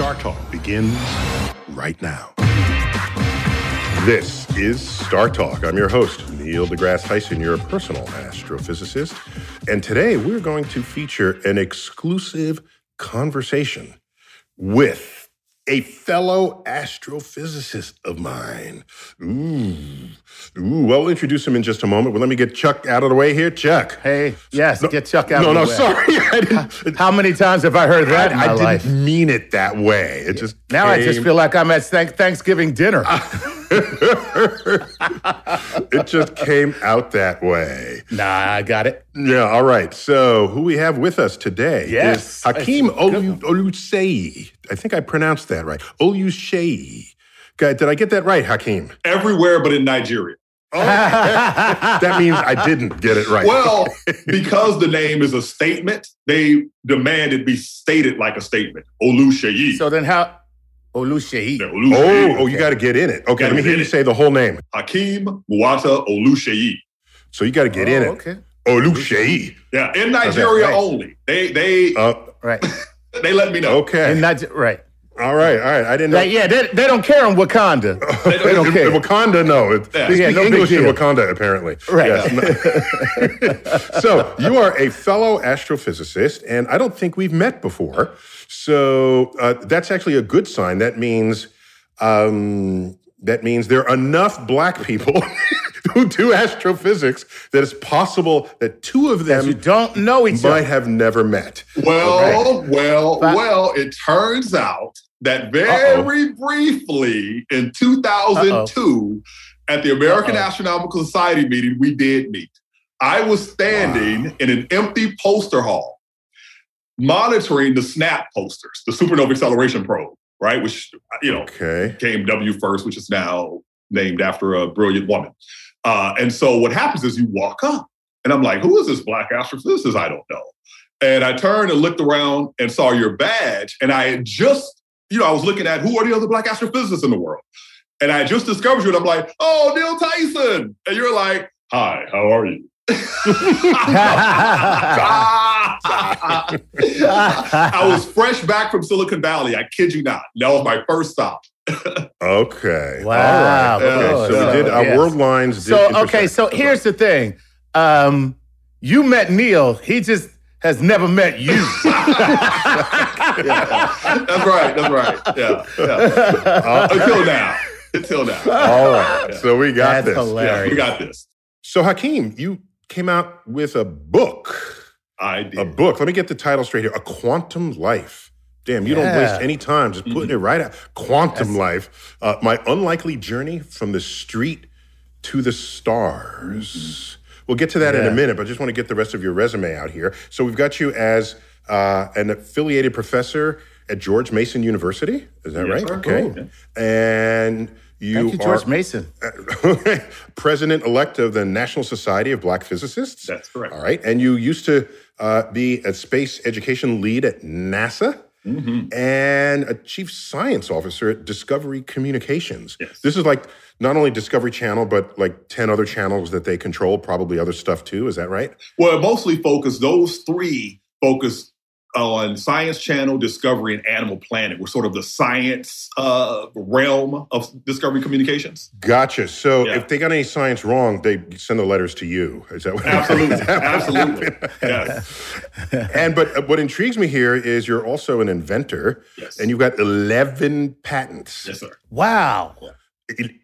Star Talk begins right now. This is Star Talk. I'm your host, Neil deGrasse Tyson, your personal astrophysicist. And today we're going to feature an exclusive conversation with a fellow astrophysicist of mine. Ooh. Ooh, well, we'll introduce him in just a moment, but let me get Chuck out of the way here. Chuck. Hey, yes, No, get Chuck out No, of the no, sorry. I How many times have I heard that in my I, I didn't mean it that way. It just Now I just feel like I'm at Thanksgiving dinner. it just came out that way. nah, I got it. Yeah, all right. So, who we have with us today Yes. is Hakeem It's a good Olu- Olusei. I think I pronounced that right. Olusei. Guy, Did I get that right, Hakeem? everywhere but in Nigeria. That means I didn't get it right. Well, because the name is a statement, they demand it be stated like a statement. Oluseyi. so then how? Oluseyi. Yeah, oh, Oluseyi. oh, you got to get in it. Okay, let me hear you it. say the whole name. Hakeem Muata Oluseyi. So you got to get in it. Okay. Olusei. Yeah, in Nigeria right. only. They they Uh, Right. they let me know. okay. And not, right. All right, all right. I didn't know. Like, yeah, they, they don't care in Wakanda. they don't In- care. in Wakanda, no. It, Yeah. They Yeah, no big English in. Wakanda, apparently. Right. Yes. so you are a fellow astrophysicist, and I don't think we've met before. So uh, that's actually a good sign. That means um, that means there are enough black people who do astrophysics that it's possible that two of As you them don't know each might other. have never met. Well, well, But- well, it turns out that very briefly in 2002 at the American Uh-oh. Astronomical Society meeting, we did meet. I was standing in an empty poster hall monitoring the SNAP posters, the supernova acceleration probe, right? Which, you know, Okay. came WFIRST, which is now named after a brilliant woman. Uh, and so what happens is you walk up, and I'm like, who is this black astrophysicist? I don't know. And I turned and looked around and saw your badge, and I had just, you know, I was looking at who are the other black astrophysicists in the world. And I just discovered you, and I'm like, oh, Neil Tyson. And you're like, hi, how are you? I was fresh back from Silicon Valley. I kid you not. That was my first stop. Okay. Wow. All right. Okay. Good. So we did our Yes. world lines. Did So okay, so here's the thing. Um, you met Neil. He just has never met you. That's right. That's right. Yeah. yeah. Uh, until now. Until now. All right. Yeah. So we got That's this. hilarious. Yeah, we got this. So Hakeem, you came out with a book. I did. A book. Let me get the title straight here. A Quantum Life. Damn, you don't waste any time just putting it mm-hmm. right out. Quantum Life. Uh, my unlikely journey from the street to the stars. Mm-hmm. We'll get to that in a minute, but I just want to get the rest of your resume out here. So we've got you as uh, an affiliated professor at George Mason University. Is that right? sir. Okay. Cool. And you, you, George are Mason. president elect of the National Society of Black Physicists. That's correct. All right. And you used to uh, be a space education lead at NASA Mhm. and a chief science officer at Discovery Communications. Yes. This is like not only Discovery Channel, but like 10 other channels that they control, probably other stuff too. Is that right? Well, it mostly focus, those three focus on Science Channel, Discovery, and Animal Planet. We're sort of the science uh, realm of Discovery Communications. Gotcha. So Yeah. if they got any science wrong, they send the letters to you. Is that what Absolutely. is that Absolutely. Yes. and but uh, what intrigues me here is you're also an inventor, Yes. and you've got 11 patents. Yes, sir. Wow. E-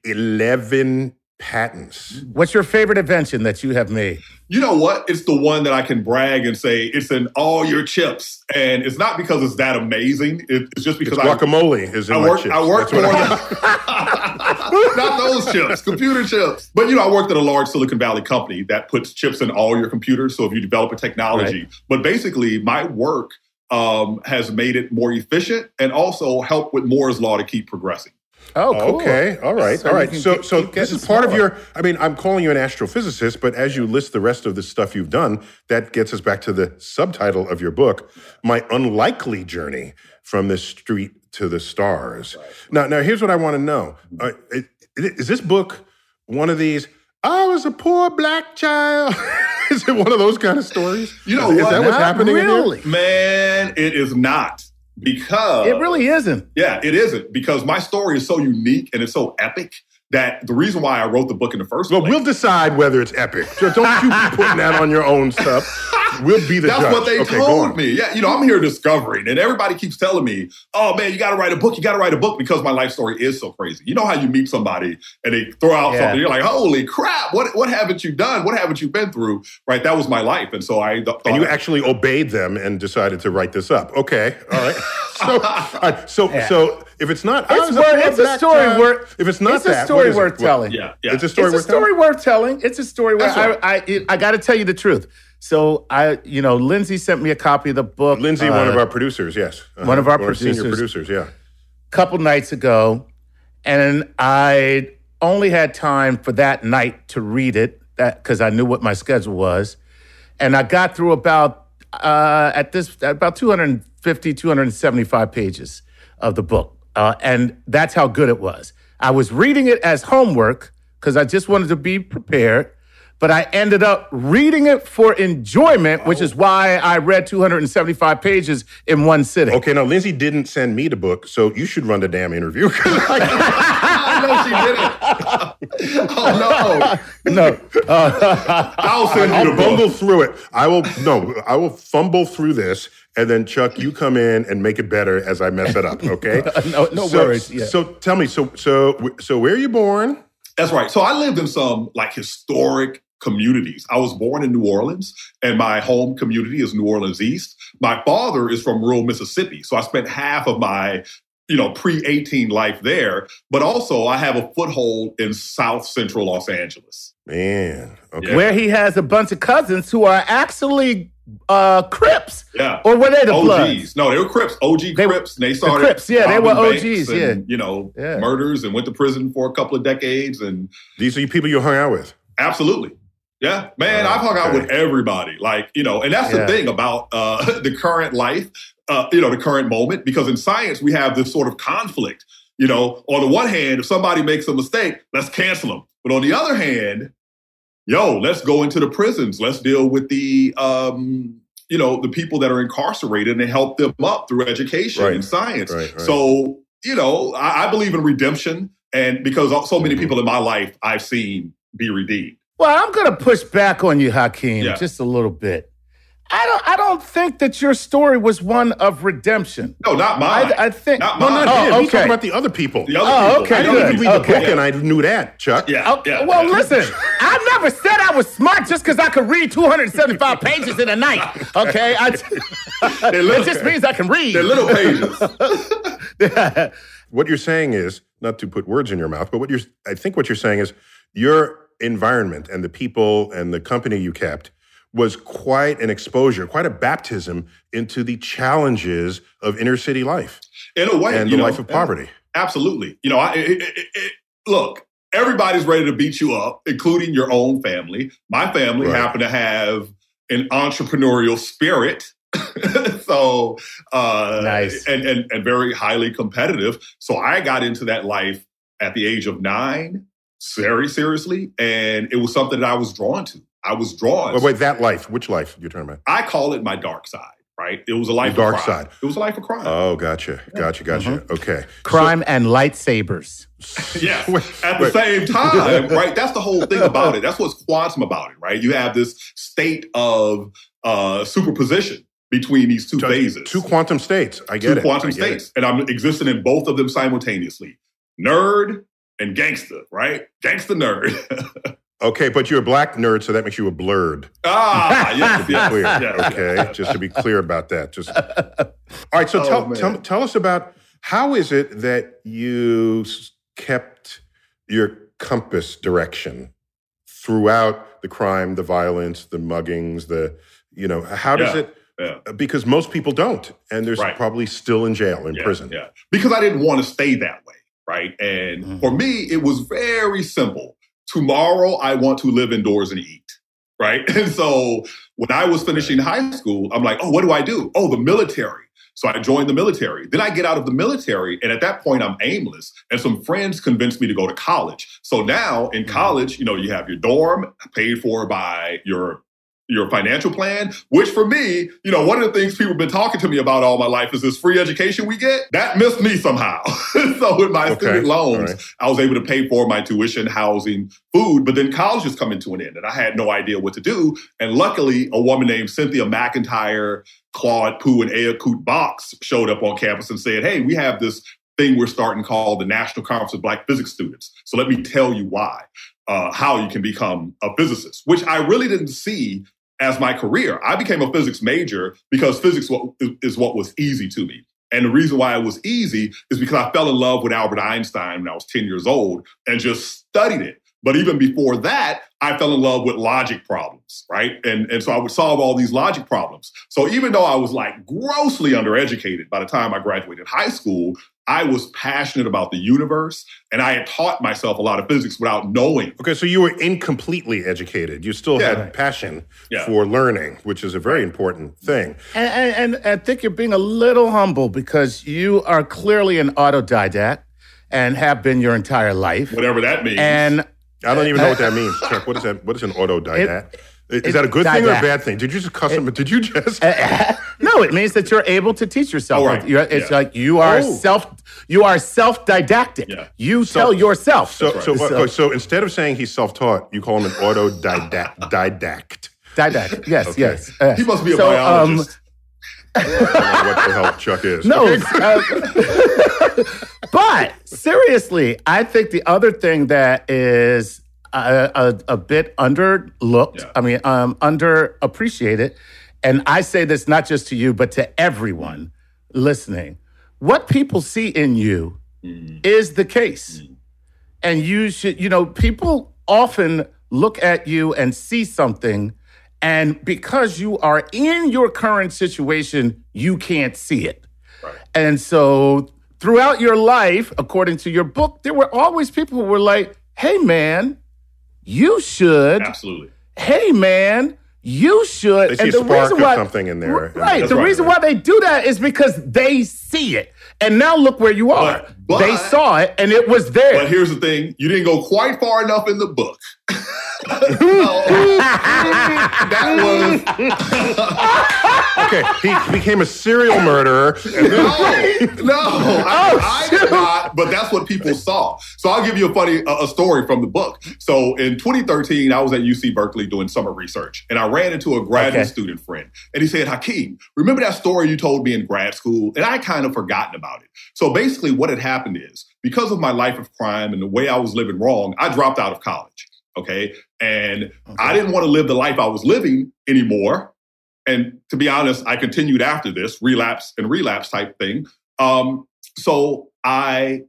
11 patents. What's your favorite invention that you have made? You know what? It's the one that I can brag and say it's in all your chips. And it's not because it's that amazing. It's just It's because I, guacamole is in I my work. chips. I work That's for what I- the, not those chips, computer chips. But you know, I worked at a large Silicon Valley company that puts chips in all your computers. So if you develop a technology, but basically, my work um, has made it more efficient and also helped with Moore's law to keep progressing. Oh, cool. Okay, all right, So all you right. can So, keep- so keep this is part of your. I mean, I'm calling you an astrophysicist, but as you list the rest of the stuff you've done, that gets us back to the subtitle of your book, "My Unlikely Journey from the Street to the Stars." Now, now here's what I want to know: uh, Is this book one of these? I was a poor black child. is it one of those kind of stories? You know is, is what? that what's Not happening in here? really. Man, it is not because It really isn't. Yeah, it isn't because my story is so unique and it's so epic that the reason why I wrote the book in the first Well, place. we'll decide whether it's epic. So don't you be putting that on your own stuff. We'll be the That's judge. what they okay, told me. Yeah, you know, I'm here discovering, and everybody keeps telling me, "Oh man, you got to write a book. You got to write a book because my life story is so crazy." You know how you meet somebody and they throw out Yeah. something, you're like, "Holy crap! What what haven't you done? What haven't you been through?" Right? That was my life, and so I th- thought, And you actually obeyed them and decided to write this up. Okay, all right. So, all right, so, Yeah. so if it's not, I It's was worth- it's a story child, worth- If it's not it's a that, story what is it? worth What- telling. yeah, yeah. It's a story it's a worth telling? worth telling. It's a story worth. That's right. I, I, I got to tell you the truth. So I, you know, Lindsay sent me a copy of the book. Lindsay, uh, one of our producers, yes, Uh-huh. one of our senior producers. producers, yeah. A couple nights ago, and I only had time for that night to read it that because I knew what my schedule was, and I got through about uh, at this about 250, 275 pages of the book, uh, and that's how good it was. I was reading it as homework because I just wanted to be prepared. But I ended up reading it for enjoyment, which is why I read 275 pages in one sitting. Okay, now Lindsay didn't send me the book, so you should run the damn interview. I know she did it. oh no! No, I'll send you I'll the book. bumble through it. I will no, I will fumble through this, and then Chuck, you come in and make it better as I mess it up. Okay? no, no so, worries. Yeah. So tell me, so so so where are you born? That's right. So I lived in some like historic communities. I was born in New Orleans, and my home community is New Orleans East. My father is from rural Mississippi, so I spent half of my you know pre 18 life there. But also, I have a foothold in South Central Los Angeles. Man, okay. Yeah. Where he has a bunch of cousins who are actually uh, Crips, Yeah. or were they the Bloods? OGs. No, they were Crips. OG They Crips. And they started. Crips, yeah, they were OGs, banks yeah. You know, Yeah. murders and went to prison for a couple of decades. And These are you people you hung out with. Absolutely. Yeah, man, Oh, I've hung out okay. with everybody. Like, you know, and that's Yeah. the thing about uh, the current life, uh, you know, the current moment, because in science, we have this sort of conflict. You know, on the one hand, if somebody makes a mistake, let's cancel them. But on the other hand, yo, let's go into the prisons. Let's deal with the, um, you know, the people that are incarcerated and help them up through education Right. and science. Right, right. So, you know, I, I believe in redemption. And because so many Mhm. people in my life I've seen be redeemed. Well, I'm going to push back on you, Hakeem, Yeah. just a little bit. I don't. I don't think that your story was one of redemption. No, not mine. I, I think. Not No, mine. not Oh, him. He's okay. talking about the other people. the other Oh, people. okay, I the didn't other even people. read the Okay. book, and I knew that, Chuck. Yeah. Okay, yeah. well, listen, I never said I was smart just because I could read 275 pages in a night. Okay, I, little, it just means I can read. they're little pages. What you're saying is not to put words in your mouth, but what you're I think what you're saying is your environment and the people and the company you kept was quite an exposure, quite a baptism into the challenges of inner city life In a way. and the know, life of poverty. Absolutely. You know, I, it, it, it, look, everybody's ready to beat you up, including your own family. My family Right. happened to have an entrepreneurial spirit. so uh Nice. and, and and very highly competitive. So I got into that life at the age of nine. Very seriously, and it was something that I was drawn to. I was drawn. Wait, wait, that life. Which life you're talking about? I call it my dark side. Right? It was a life The dark of crime. side. It was a life of crime. Oh, gotcha, gotcha, gotcha. Mm-hmm. Okay. Crime and lightsabers. Yes. Wait, At the wait. same time, right? That's the whole thing about it. That's what's quantum about it, right? You have this state of uh, superposition between these two phases. Two quantum states. I get two it. quantum I it. states. And I'm existing in both of them simultaneously. Nerd and gangster, right? Gangster nerd. Okay, but you're a black nerd, so that makes you a blerd. ah, yes, yes, Clear. yes, okay, yes. just to be clear about that. Just all right. So Oh, tell, tell tell us about how is it that you kept your compass direction throughout the crime, the violence, the muggings, the you know how does Yeah, it? yeah. Because most people don't, and there's Right. probably still in jail in Yeah, prison. Yeah. Because I didn't want to stay that way, right? And Mhm. for me, it was very simple. Tomorrow, I want to live indoors and eat, right? And so when I was finishing high school, I'm like, oh, what do I do? Oh, the military. So I joined the military. Then I get out of the military, and at that point, I'm aimless. And some friends convinced me to go to college. So now in college, you know, you have your dorm paid for by your your financial plan, which for me, you know, one of the things people have been talking to me about all my life is this free education we get. That missed me somehow. so with my Okay, student loans, right. I was able to pay for my tuition, housing, food, but then college was coming to an end and I had no idea what to do. And luckily, a woman named Cynthia McIntyre, Claude Pooh, and Aya Coot Box showed up on campus and said, Hey, we have this thing we're starting called the National Conference of Black Physics Students. So let me tell you why, uh, how you can become a physicist, which I really didn't see as my career. I became a physics major because physics is what was easy to me. And the reason why it was easy is because I fell in love with Albert Einstein when I was 10 years old and just studied it. But even before that, I fell in love with logic problems, right? And, and so I would solve all these logic problems. So even though I was like grossly undereducated by the time I graduated high school, I was passionate about the universe and I had taught myself a lot of physics without knowing. Okay, so you were incompletely educated. You still Yeah. had passion Yeah. for learning, which is a very important thing. And, and, and I think you're being a little humble because you are clearly an autodidact and have been your entire life. Whatever that means. And I don't even know what that means. Chuck, what is that? What is an autodidact? is it- that a good thing or a bad thing? Did you just custom? did you just? no, it means that you're able to teach yourself. Oh, right. You're- it's Yeah. like you are Oh. self you are self-didactic. Yeah. You tell yourself. So, so, right. so, so instead of saying he's self-taught, you call him an autodidact. didact. Didact. Yes, Okay. yes. yes. he must be a So, um, biologist. I don't know what the hell Chuck is. No, uh, but seriously, I think the other thing that is a, a, a bit underlooked, Yeah. I mean, um, underappreciated, and I say this not just to you, but to everyone listening, what people see in you mm. is the case. Mm. And you should, you know, people often look at you and see something, and because you are in your current situation, you can't see it. Right. And so throughout your life, according to your book, there were always people who were like, hey, man, you should. Absolutely. Hey, man, you should. They see a spark or something in there. Right. The reason why they do that is because they see it. And now look where you are. But- but- they saw it and it was there. But here's the thing: you didn't go quite far enough in the book. that was okay, he became a serial murderer. No, no. I, Oh, I did not. But that's what people saw. So I'll give you a funny a, a story from the book. So in 2013, I was at UC Berkeley doing summer research, and I ran into a graduate Okay. student friend, and he said, "Hakeem, remember that story you told me in grad school?" And I kind of forgotten about it. So basically, what had happened is because of my life of crime and the way I was living wrong, I dropped out of college. Okay. And I didn't want to live the life I was living anymore. And to be honest, I continued after this relapse and relapse type thing. Um, so I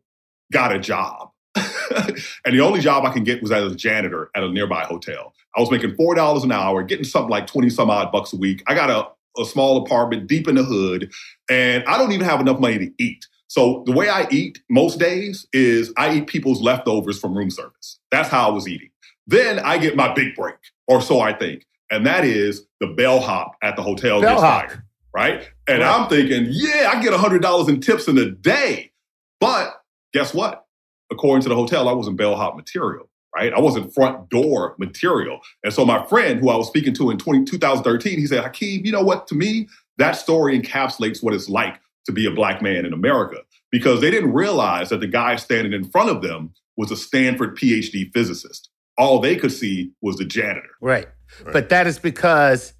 got a job. and the only job I can get was as a janitor at a nearby hotel. I was making $4 an hour, getting something like 20 some odd bucks a week. I got a, a small apartment deep in the hood, and I don't even have enough money to eat. So the way I eat most days is I eat people's leftovers from room service. That's how I was eating. Then I get my big break, or so I think. And that is the bellhop at the hotel gets Bellhop. fired, right? And Right. I'm thinking, yeah, I get $100 in tips in a day. But guess what? According to the hotel, I wasn't bellhop material, right? I wasn't front door material. And so my friend who I was speaking to in 20, 2013, he said, Hakeem, you know what? To me, that story encapsulates what it's like to be a black man in America because they didn't realize that the guy standing in front of them was a Stanford PhD physicist. All they could see was the janitor. Right. right. But that is because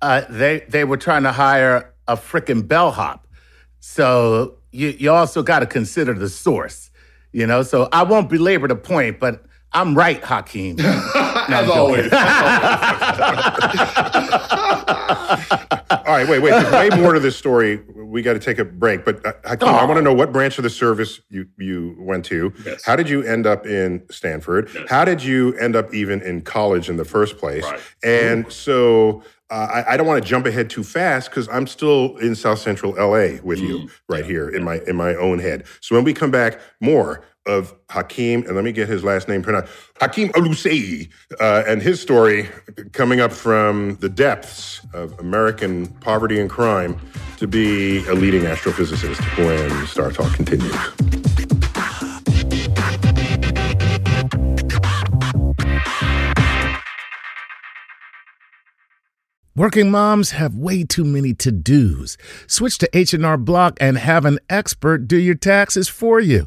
uh, they they were trying to hire a freaking bellhop. So you you also got to consider the source, you know. So I won't belabor the point, but I'm right, Hakeem. As always. All right, wait, wait. There's way more to this story. We got to take a break. But uh, Hakeem, oh. I want to know what branch of the service you you went to. Yes. How did you end up in Stanford? Yes. How did you end up even in college in the first place? Right. And so uh, I, I, don't want to jump ahead too fast because I'm still in South Central LA with mm. you right yeah. here in my in my own head. So when we come back, more of Hakeem, and let me get his last name pronounced Hakeem Oluseyi, uh, and his story coming up from the depths of American poverty and crime to be a leading astrophysicist when Star Talk continues. Working moms have way too many to-dos. Switch to H&R Block and have an expert do your taxes for you.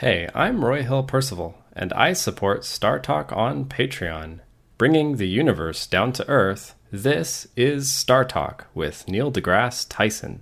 Hey, I'm Roy Hill Percival, and I support Star Talk on Patreon. Bringing the universe down to Earth, this is Star Talk with Neil deGrasse Tyson.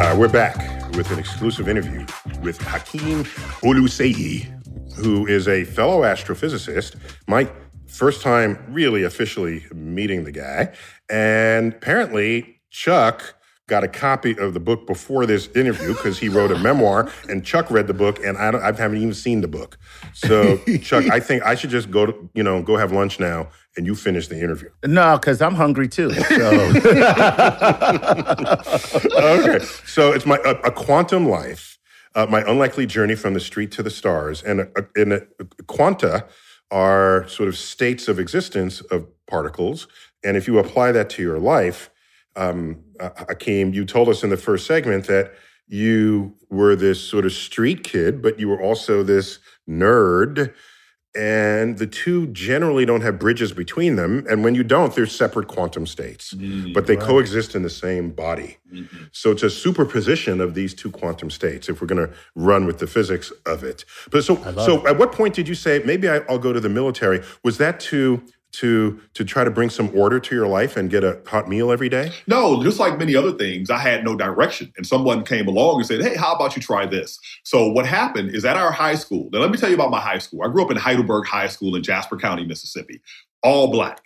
Uh, we're back with an exclusive interview with Hakeem Oluseyi, who is a fellow astrophysicist. Mike first time really officially meeting the guy. And apparently, Chuck got a copy of the book before this interview because he wrote a memoir, and Chuck read the book, and I, don't, I haven't even seen the book. So, Chuck, I think I should just go to, you know, go have lunch now, and you finish the interview. No, because I'm hungry too. So. okay, so it's my a, a quantum life, uh, my unlikely journey from the street to the stars, and in a, quanta are sort of states of existence of particles, and if you apply that to your life, um, uh, you told us in the first segment that you were this sort of street kid, but you were also this nerd and the two generally don't have bridges between them and when you don't they're separate quantum states mm, but they right. coexist in the same body mm-hmm. so it's a superposition of these two quantum states if we're going to run with the physics of it but so so it. at what point did you say maybe I, i'll go to the military was that to to to try to bring some order to your life and get a hot meal every day? No, just like many other things, I had no direction. And someone came along and said, Hey, how about you try this? So what happened is at our high school, now let me tell you about my high school. I grew up in Heidelberg High School in Jasper County, Mississippi, all black.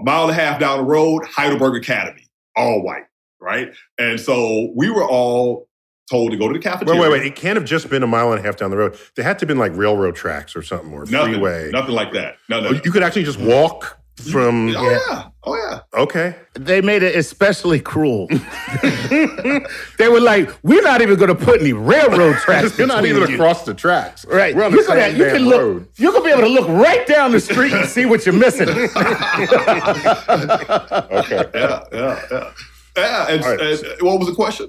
A mile and a half down the road, Heidelberg Academy, all white, right? And so we were all told to go to the cafeteria. Wait, wait, wait. It can't have just been a mile and a half down the road. There had to have been like railroad tracks or something or nothing, freeway. Nothing like that. No, no. Oh, you could actually just walk from. Oh, yeah. Oh, yeah. Okay. They made it especially cruel. they were like, we're not even going to put any railroad tracks. you're not even across the tracks. Right. We're on the same you can look, road. You're going to be able to look right down the street and see what you're missing. okay. Yeah, yeah, yeah. Yeah. And, right. and what was the question?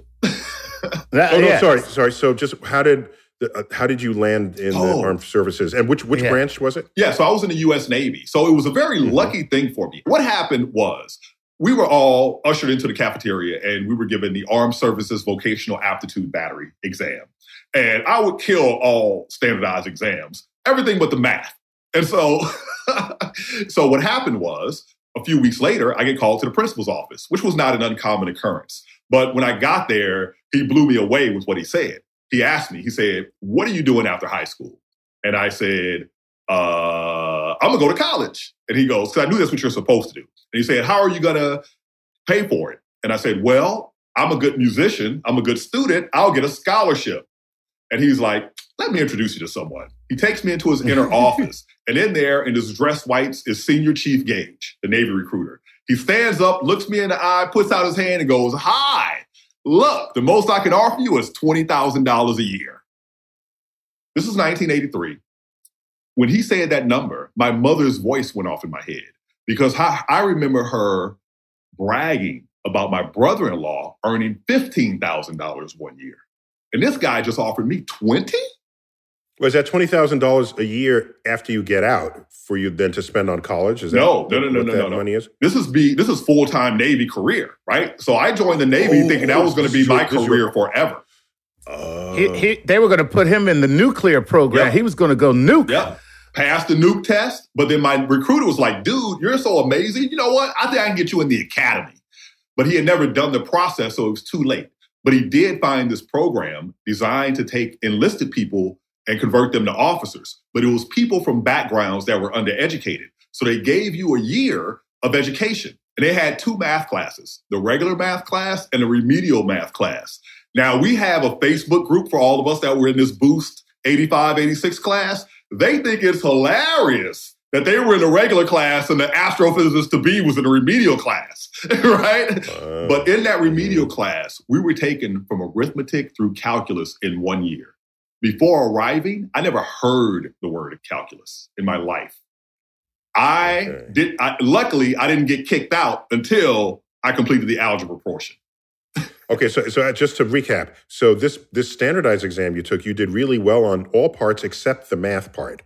That, oh, no, yeah. sorry, sorry. So, just how did uh, how did you land in oh. the armed services, and which which yeah. branch was it? Yeah, so I was in the U.S. Navy. So it was a very mm-hmm. lucky thing for me. What happened was we were all ushered into the cafeteria, and we were given the Armed Services Vocational Aptitude Battery exam, and I would kill all standardized exams, everything but the math. And so, so what happened was a few weeks later, I get called to the principal's office, which was not an uncommon occurrence. But when I got there, he blew me away with what he said. He asked me, he said, What are you doing after high school? And I said, uh, I'm gonna go to college. And he goes, Because I knew that's what you're supposed to do. And he said, How are you gonna pay for it? And I said, Well, I'm a good musician, I'm a good student, I'll get a scholarship. And he's like, Let me introduce you to someone. He takes me into his inner office, and in there, in his dress whites, is Senior Chief Gage, the Navy recruiter. He stands up, looks me in the eye, puts out his hand, and goes, Hi, look, the most I can offer you is $20,000 a year. This is 1983. When he said that number, my mother's voice went off in my head because I remember her bragging about my brother in law earning $15,000 one year. And this guy just offered me 20? Was that twenty thousand dollars a year after you get out for you then to spend on college? Is that no, no, no, no, no, no, Money is this is be this is full time Navy career, right? So I joined the Navy oh, thinking that was going to be my career your, forever. Uh, he, he, they were going to put him in the nuclear program. Yeah. He was going to go nuke. Yeah. Passed the nuke test, but then my recruiter was like, "Dude, you're so amazing. You know what? I think I can get you in the academy." But he had never done the process, so it was too late. But he did find this program designed to take enlisted people and convert them to officers. But it was people from backgrounds that were undereducated. So they gave you a year of education. And they had two math classes the regular math class and the remedial math class. Now, we have a Facebook group for all of us that were in this Boost 85, 86 class. They think it's hilarious that they were in the regular class and the astrophysicist to be was in the remedial class, right? Uh, but in that remedial class, we were taken from arithmetic through calculus in one year. Before arriving, I never heard the word calculus in my life. I okay. did. I, luckily, I didn't get kicked out until I completed the algebra portion. okay, so so uh, just to recap, so this this standardized exam you took, you did really well on all parts except the math part,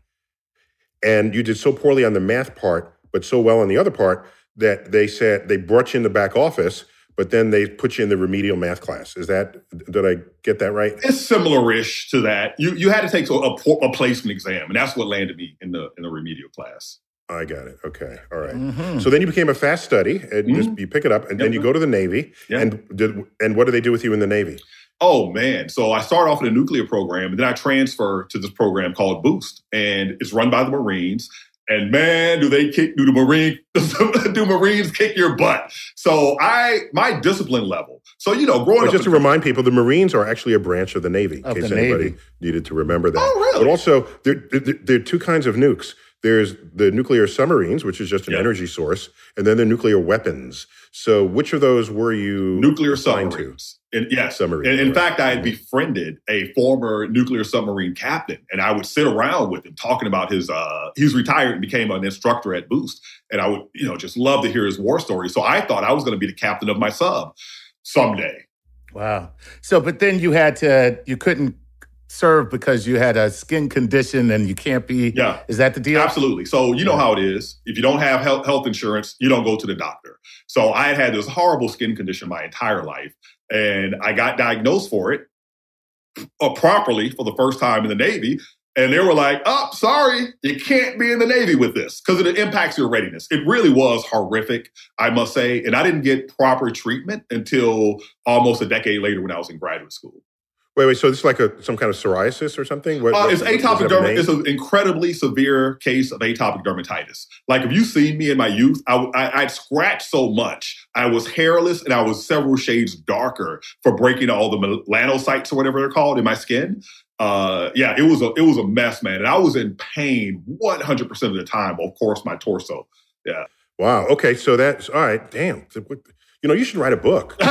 and you did so poorly on the math part, but so well on the other part that they said they brought you in the back office but then they put you in the remedial math class. Is that did I get that right? It's similar-ish to that. You you had to take a, a, placement exam, and that's what landed me in the in the remedial class. I got it. Okay, all right. mm-hmm. So then you became a fast study, and mm-hmm. just, you pick it up, and yep. then you go to the Navy. Yep. And did and what do they do with you in the Navy? Oh man! So I started off in a nuclear program, and then I transferred to this program called Boost, and it's run by the Marines. And man, do they kick? Do the Marine? do Marines kick your butt? So I, my discipline level. So you know, growing But up, just to in- remind people, the Marines are actually a branch of the Navy, in case anybody Navy. needed to remember that. Oh, really? But also, there, there, there are two kinds of nukes. There's the nuclear submarines, which is just an Yeah. energy source, and then the nuclear weapons. So, which of those were you nuclear assigned submarines. And yes, Submarine, And in right. fact, I had befriended a former nuclear submarine captain, and I would sit around with him talking about his. Uh, he's retired and became an instructor at Boost, and I would, you know, just love to hear his war story. So I thought I was going to be the captain of my sub someday. Wow. So, but then you had to, you couldn't serve because you had a skin condition and you can't be. Yeah. Is that the deal? Absolutely. So you know how it is. If you don't have health, health insurance, you don't go to the doctor. So I had had this horrible skin condition my entire life, and I got diagnosed for it uh, properly for the first time in the Navy. And they were like, "Oh, sorry, you can't be in the Navy with this because it impacts your readiness." It really was horrific, I must say. And I didn't get proper treatment until almost a decade later when I was in graduate school. Wait, wait. So this is like a some kind of psoriasis or something? What, Uh, what- it's does atopic have dermatitis. It's an incredibly severe case of atopic dermatitis. Like if you seen me in my youth, I, I, I'd scratched so much. I was hairless and I was several shades darker for breaking all the melanocytes or whatever they're called in my skin. Uh, yeah, it was a it was a mess, man, and I was in pain 100 percent of the time. Of course, my torso. Yeah. Wow. Okay. So that's all right. Damn. You know, you should write a book.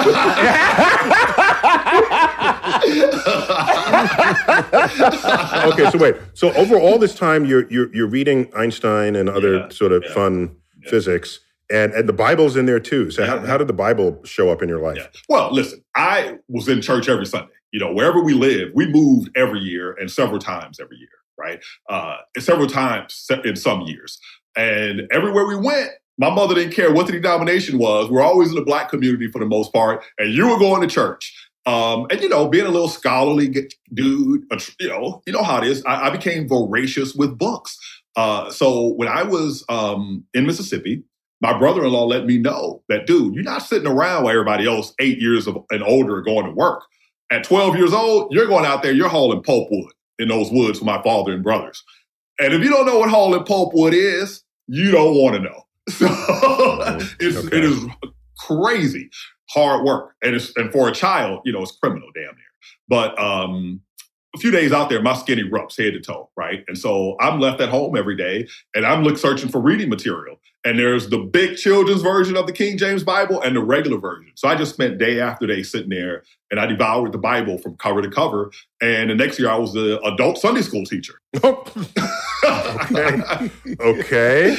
okay. So wait. So over all this time, you're you're, you're reading Einstein and other Yeah, sort of yeah, fun yeah. physics, and and the Bible's in there too. So how, how did the Bible show up in your life? Well, listen, I was in church every Sunday. You know, wherever we lived, we moved every year and several times every year, right? Uh, several times in some years. And everywhere we went, my mother didn't care what the denomination was. We're always in the black community for the most part, and you were going to church. Um, and you know, being a little scholarly dude, you know, you know how it is. I, I became voracious with books. Uh, so when I was um, in Mississippi, my brother-in-law let me know that, dude, you're not sitting around with everybody else, eight years of, and older, going to work. At 12 years old, you're going out there, you're hauling pulpwood in those woods for my father and brothers. And if you don't know what hauling pulpwood is, you don't want to know. So it's, Okay. it is crazy hard work. And, it's, and for a child, you know, it's criminal damn near. But um, a few days out there, my skin erupts head to toe, right? And so I'm left at home every day and I'm look, searching for reading material. And there's the big children's version of the King James Bible and the regular version. So I just spent day after day sitting there and I devoured the Bible from cover to cover. And the next year I was the adult Sunday school teacher. okay. Okay.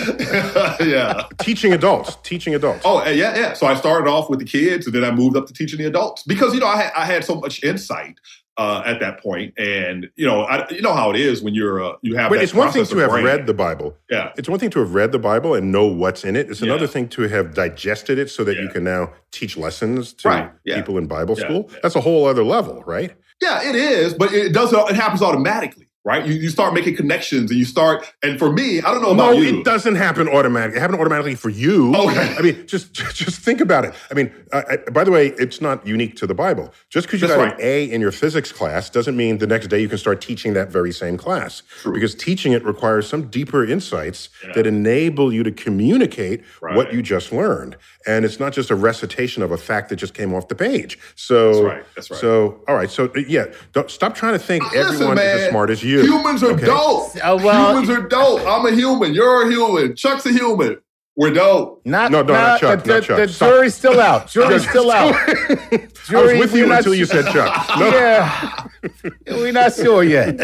yeah. Teaching adults. Teaching adults. Oh, yeah, yeah. So I started off with the kids and then I moved up to teaching the adults because, you know, I had, I had so much insight uh, at that. And, you know, I, you know how it is when you're, uh, you have that it's one thing to have brain. read the Bible. Yeah. It's one thing to have read the Bible and know what's in it. It's another Yeah. thing to have digested it so that you can now teach lessons to Right, yeah. people in Bible Yeah, school. yeah. That's a whole other level, right? Yeah, it is, but it does. It happens automatically, right? You, you start making connections, and you start. And for me, I don't know about no, you. it doesn't happen automatically. It happened automatically for you. Okay. I mean, just just think about it. I mean, I, I, by the way, it's not unique to the Bible. Just because you That's got right. an A in your physics class doesn't mean the next day you can start teaching that very same class. True. Because teaching it requires some deeper insights Yeah. that enable you to communicate what you just learned. And it's not just a recitation of a fact that just came off the page. So, That's right. That's right. So, all right. So, uh, yeah, don't, stop trying to think Listen, everyone is as smart as you. Humans are okay? dope. Oh, well- Humans are dope. I'm a human. You're a human. Chuck's a human. We're dope. Not, No, no, not Chuck, The, not the- Chuck. the Stop. jury's still out. Jury's still out. I was with you not until you said Chuck. No. Yeah, we're not sure yet.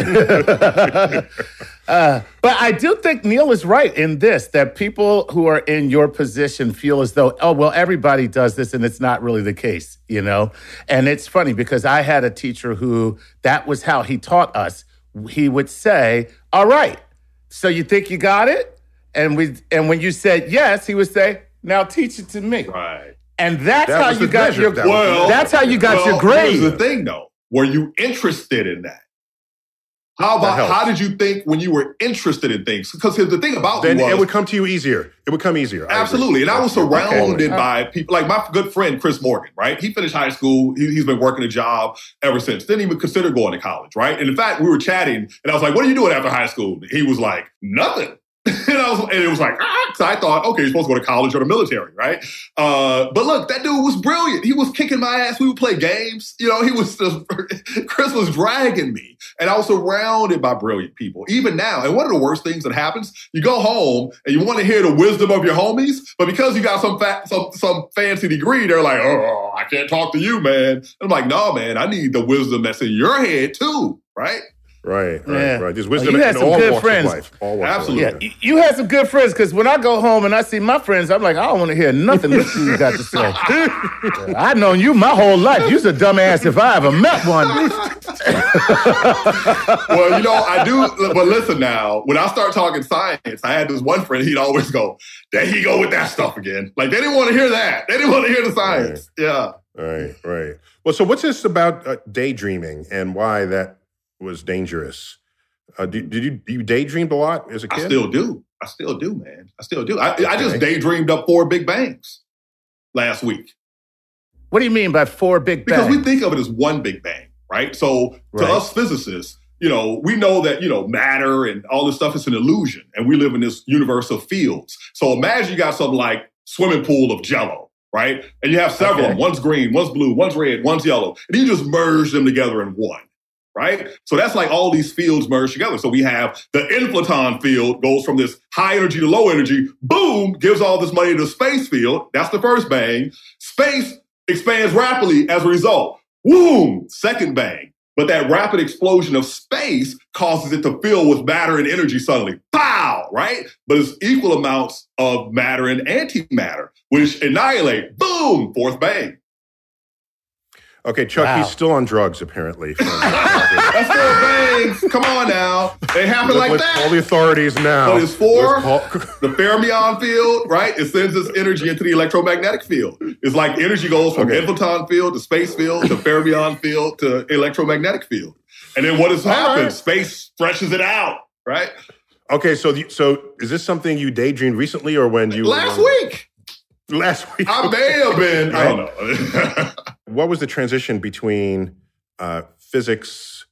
Uh, but I do think Neil is right in this that people who are in your position feel as though, oh, well, everybody does this, and it's not really the case, you know? And it's funny because I had a teacher who that was how he taught us. He would say, all right, so you think you got it? And we and when you said yes, he would say, now teach it to me. Right. And that's That how you got measure. your That Well, that's how you got your Well, grade. Here's the thing, though. Were you interested in that? How about how did you think when you were interested in things? Because the thing about Then was it would come to you easier. It would come easier. Absolutely. And I was Okay. surrounded by people like my good friend Chris Morgan, right? He finished high school. He, he's been working a job ever since. Didn't even consider going to college, right? And in fact, we were chatting and I was like, What are you doing after high school? He was like, Nothing. and, was, and it was like, ah, so I thought, okay, you're supposed to go to college or the military, right? Uh, but look, that dude was brilliant. He was kicking my ass. We would play games. You know, he was Chris was dragging me. And I was surrounded by brilliant people, even now. And one of the worst things that happens, you go home and you want to hear the wisdom of your homies, but because you got some fa- some, some fancy degree, they're like, oh, I can't talk to you, man. And I'm like, no, man, I need the wisdom that's in your head too, right? Right, right, Yeah. right. There's Oh, wisdom you had in some all good walks friends. of life. All walks Absolutely. Yeah, you had some good friends because when I go home and I see my friends, I'm like, I don't want to hear nothing that you got to say. I've known you my whole life. You's a dumbass if I ever met one. well, you know, I do. But listen now, when I start talking science, I had this one friend. He'd always go, "There he go with that stuff again." Like they didn't want to hear that. They didn't want to hear the science. Yeah. Right, right. Well, so what's this about uh, daydreaming and why that was dangerous? Uh, did, did you you daydreamed a lot as a I kid? I still do. I still do, man. I still do. I, I just daydreamed up four big bangs last week What do you mean by four big bangs? because we think of it as one big bang, right? So to Right. us physicists, you know, we know that you know matter and all this stuff is an illusion, and we live in this universe of fields. So imagine you got something like swimming pool of Jello, right? And you have several. of Okay. them. One's green, one's blue, one's red, one's yellow, and you just merge them together in one. Right? So that's like all these fields merged together. So we have the inflaton field goes from this high energy to low energy, boom, gives all this money to the space field. That's the first bang. Space expands rapidly as a result. Boom, second bang. But that rapid explosion of space causes it to fill with matter and energy suddenly. Pow, right? But it's equal amounts of matter and antimatter, which annihilate. Boom, fourth bang. Okay, Chuck, Wow. he's still on drugs apparently. That's four bangs. Come on now. They happen like With that. All the authorities now. So it's four. With Paul- the fermion field, right? It sends its energy into the electromagnetic field. It's like energy goes from Okay. inflaton field to space field to fermion field to electromagnetic field. And then what has happened? right. Space stretches it out, right? okay, so the, so is this something you daydreamed recently or when you Last were- week, Last week. I may have been, I don't know. what was the transition between uh, physics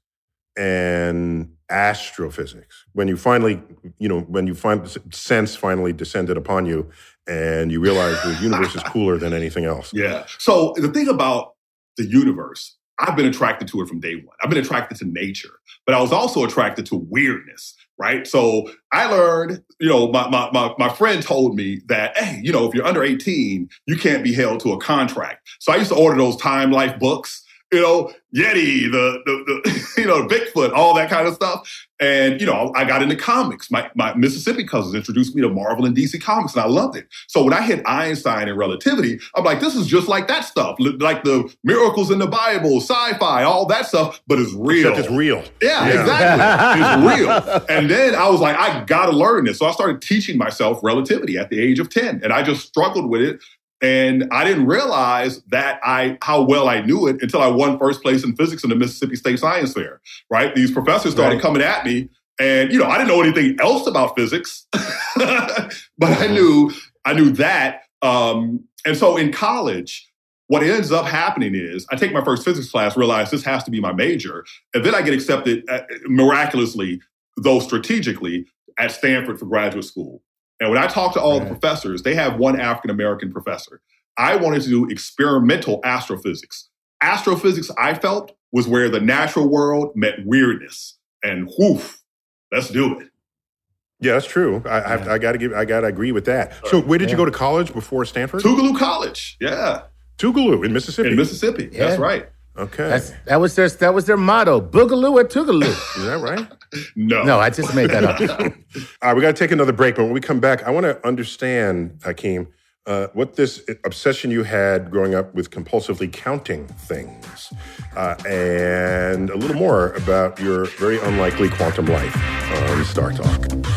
and astrophysics when you finally, you know, when you find sense finally descended upon you and you realized the universe is cooler than anything else? yeah. So the thing about the universe, I've been attracted to it from day one. I've been attracted to nature, but I was also attracted to weirdness, right? So I learned, you know, my, my, my, my friend told me that, hey, you know, if you're under 18, you can't be held to a contract. So I used to order those Time Life books, you know, Yeti, the, the, the you know, Bigfoot, all that kind of stuff. And, you know, I got into comics. My, my Mississippi cousins introduced me to Marvel and DC Comics, and I loved it. So when I hit Einstein and relativity, I'm like, this is just like that stuff, like the miracles in the Bible, sci-fi, all that stuff, but it's real. Except it's real. Yeah, Yeah. exactly. it's real. And then I was like, I gotta learn this. So I started teaching myself relativity at the age of 10. And I just struggled with it. And I didn't realize that I how well I knew it until I won first place in physics in the Mississippi State Science Fair. Right? These professors started Right. coming at me. And you know, I didn't know anything else about physics, but I knew I knew that. Um, and so in college, what ends up happening is I take my first physics class, realize this has to be my major, and then I get accepted uh, miraculously, though strategically, at Stanford for graduate school. And when I talk to all the professors, they have one African American professor. I wanted to do experimental astrophysics. Astrophysics, I felt, was where the natural world met weirdness. And whoof, let's do it. Yeah, that's true. I, I, I got to give. I got to agree with that. So, where did you go to college before Stanford? Tougaloo College, yeah, Tougaloo in Mississippi. in Mississippi. Yeah. That's right. Okay, That's, that was their that was their motto: Boogaloo or Tougaloo. is that right? No, No, I just made that up. All right, we got to take another break, but when we come back, I want to understand, Hakeem, uh, what this obsession you had growing up with compulsively counting things, uh, and a little more about your very unlikely quantum life on Star Talk.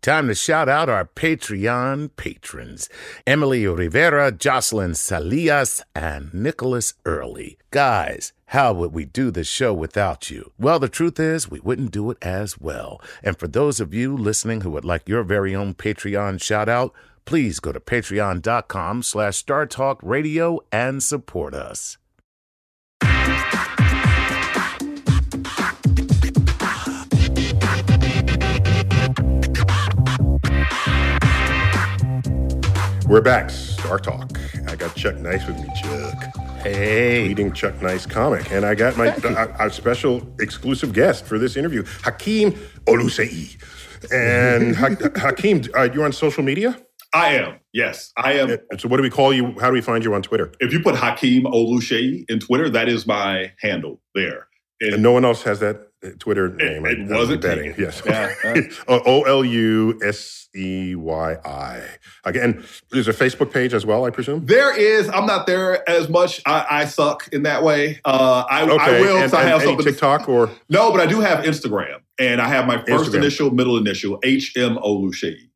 Time to shout out our Patreon patrons Emily Rivera, Jocelyn Salias, and Nicholas Early. Guys, how would we do the show without you? Well, the truth is, we wouldn't do it as well. And for those of you listening who would like your very own Patreon shout out, please go to patreon.com slash startalkradio and support us. We're back. Star Talk. I got Chuck Nice with me, Chuck. Hey. Leading Chuck Nice comic. And I got my our special exclusive guest for this interview, Hakeem Oluseyi. And ha- Hakeem, uh, you're on social media? I am. Yes, I am. So what do we call you? How do we find you on Twitter? If you put Hakeem Oluseyi in Twitter, that is my handle there. And no one else has that Twitter name. it I- I'm wasn't betting. taken. Yes. Yeah, yeah. O L U S E Y I. Again, there's a Facebook page as well, I presume. There is. I'm not there as much. I, I suck in that way. Uh, I, Okay. I will. and, so I and have any something. TikTok or No, but I do have Instagram, and I have my first Instagram. initial, middle initial, H M Oluseyi.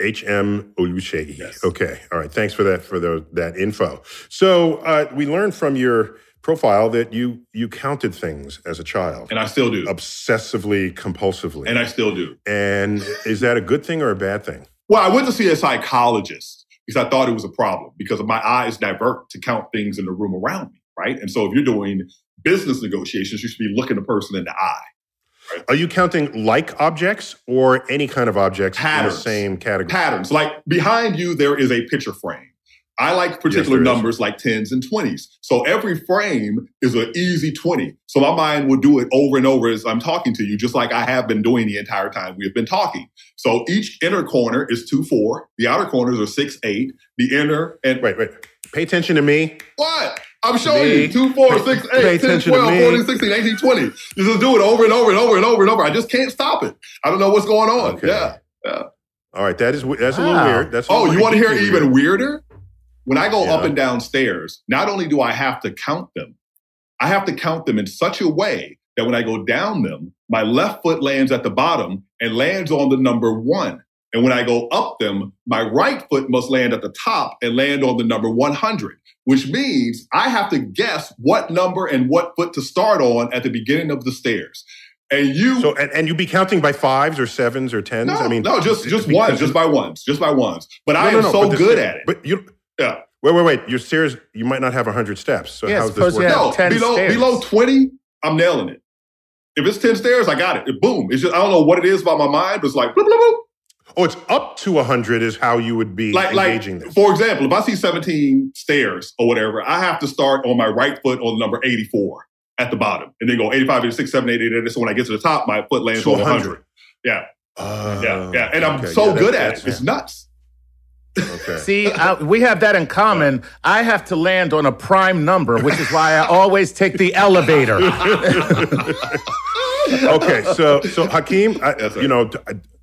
H M Oluseyi. Yes. Okay. All right. Thanks for that for the, that info. So uh, we learned from your profile that you you counted things as a child, and I still do. obsessively, compulsively. And I still do. and is that a good thing or a bad thing? Well, I went to see a psychologist because I thought it was a problem because my eyes divert to count things in the room around me, right? And so if you're doing business negotiations, you should be looking the person in the eye. Are you counting like objects or any kind of objects Patterns. in the same category? Patterns. Like behind you, there is a picture frame. I like particular is. numbers like 10s and 20s. So every frame is an easy 20. So my mind will do it over and over as I'm talking to you, just like I have been doing the entire time we have been talking. So each inner corner is 2 4. The outer corners are 6 8. The inner and Wait, wait. Pay attention to me. What? I'm showing Me. you 2, 4, Pay- 6, pay 8, 10, attention to 12, me. 14, 16, 18, 20. You just do it over and over and over and over and over. I just can't stop it. I don't know what's going on. Okay. Yeah. All right, that is that's a little weird. That's a Oh, you want to hear even weird. weirder? When I go Yeah. up and down stairs, not only do I have to count them, I have to count them in such a way that when I go down them, my left foot lands at the bottom and lands on the number one. And when I go up them, my right foot must land at the top and land on the number 100, which means I have to guess what number and what foot to start on at the beginning of the stairs. And you So and, and you be counting by fives or sevens or tens? no, I mean no, just just ones, just by ones, just by ones. But I No, no, am no, so good sta- at it. But you Yeah. wait, wait, wait. Your stairs you might not have hundred steps. So Yeah, how's this suppose work? No, 10 below stairs. below 20, I'm nailing it. If it's 10 stairs, I got it. it. Boom. It's just, I don't know what it is about my mind, but it's like, bloop, bloop, bloop. Oh, it's up to 100 is how you would be like, like engaging this. for example, if I see 17 stairs or whatever, I have to start on my right foot on number 84 at the bottom and then go 85, 86, 7, 8, 8, 8. So when I get to the top, my foot lands To on 100. 100. Yeah, Oh, yeah, yeah. And I'm okay. so Yeah, good at that's- it. It's nuts. Okay. See, I, we have that in common. I have to land on a prime number, which is why I always take the elevator. okay, so so Hakeem, I, Yes, you know, do,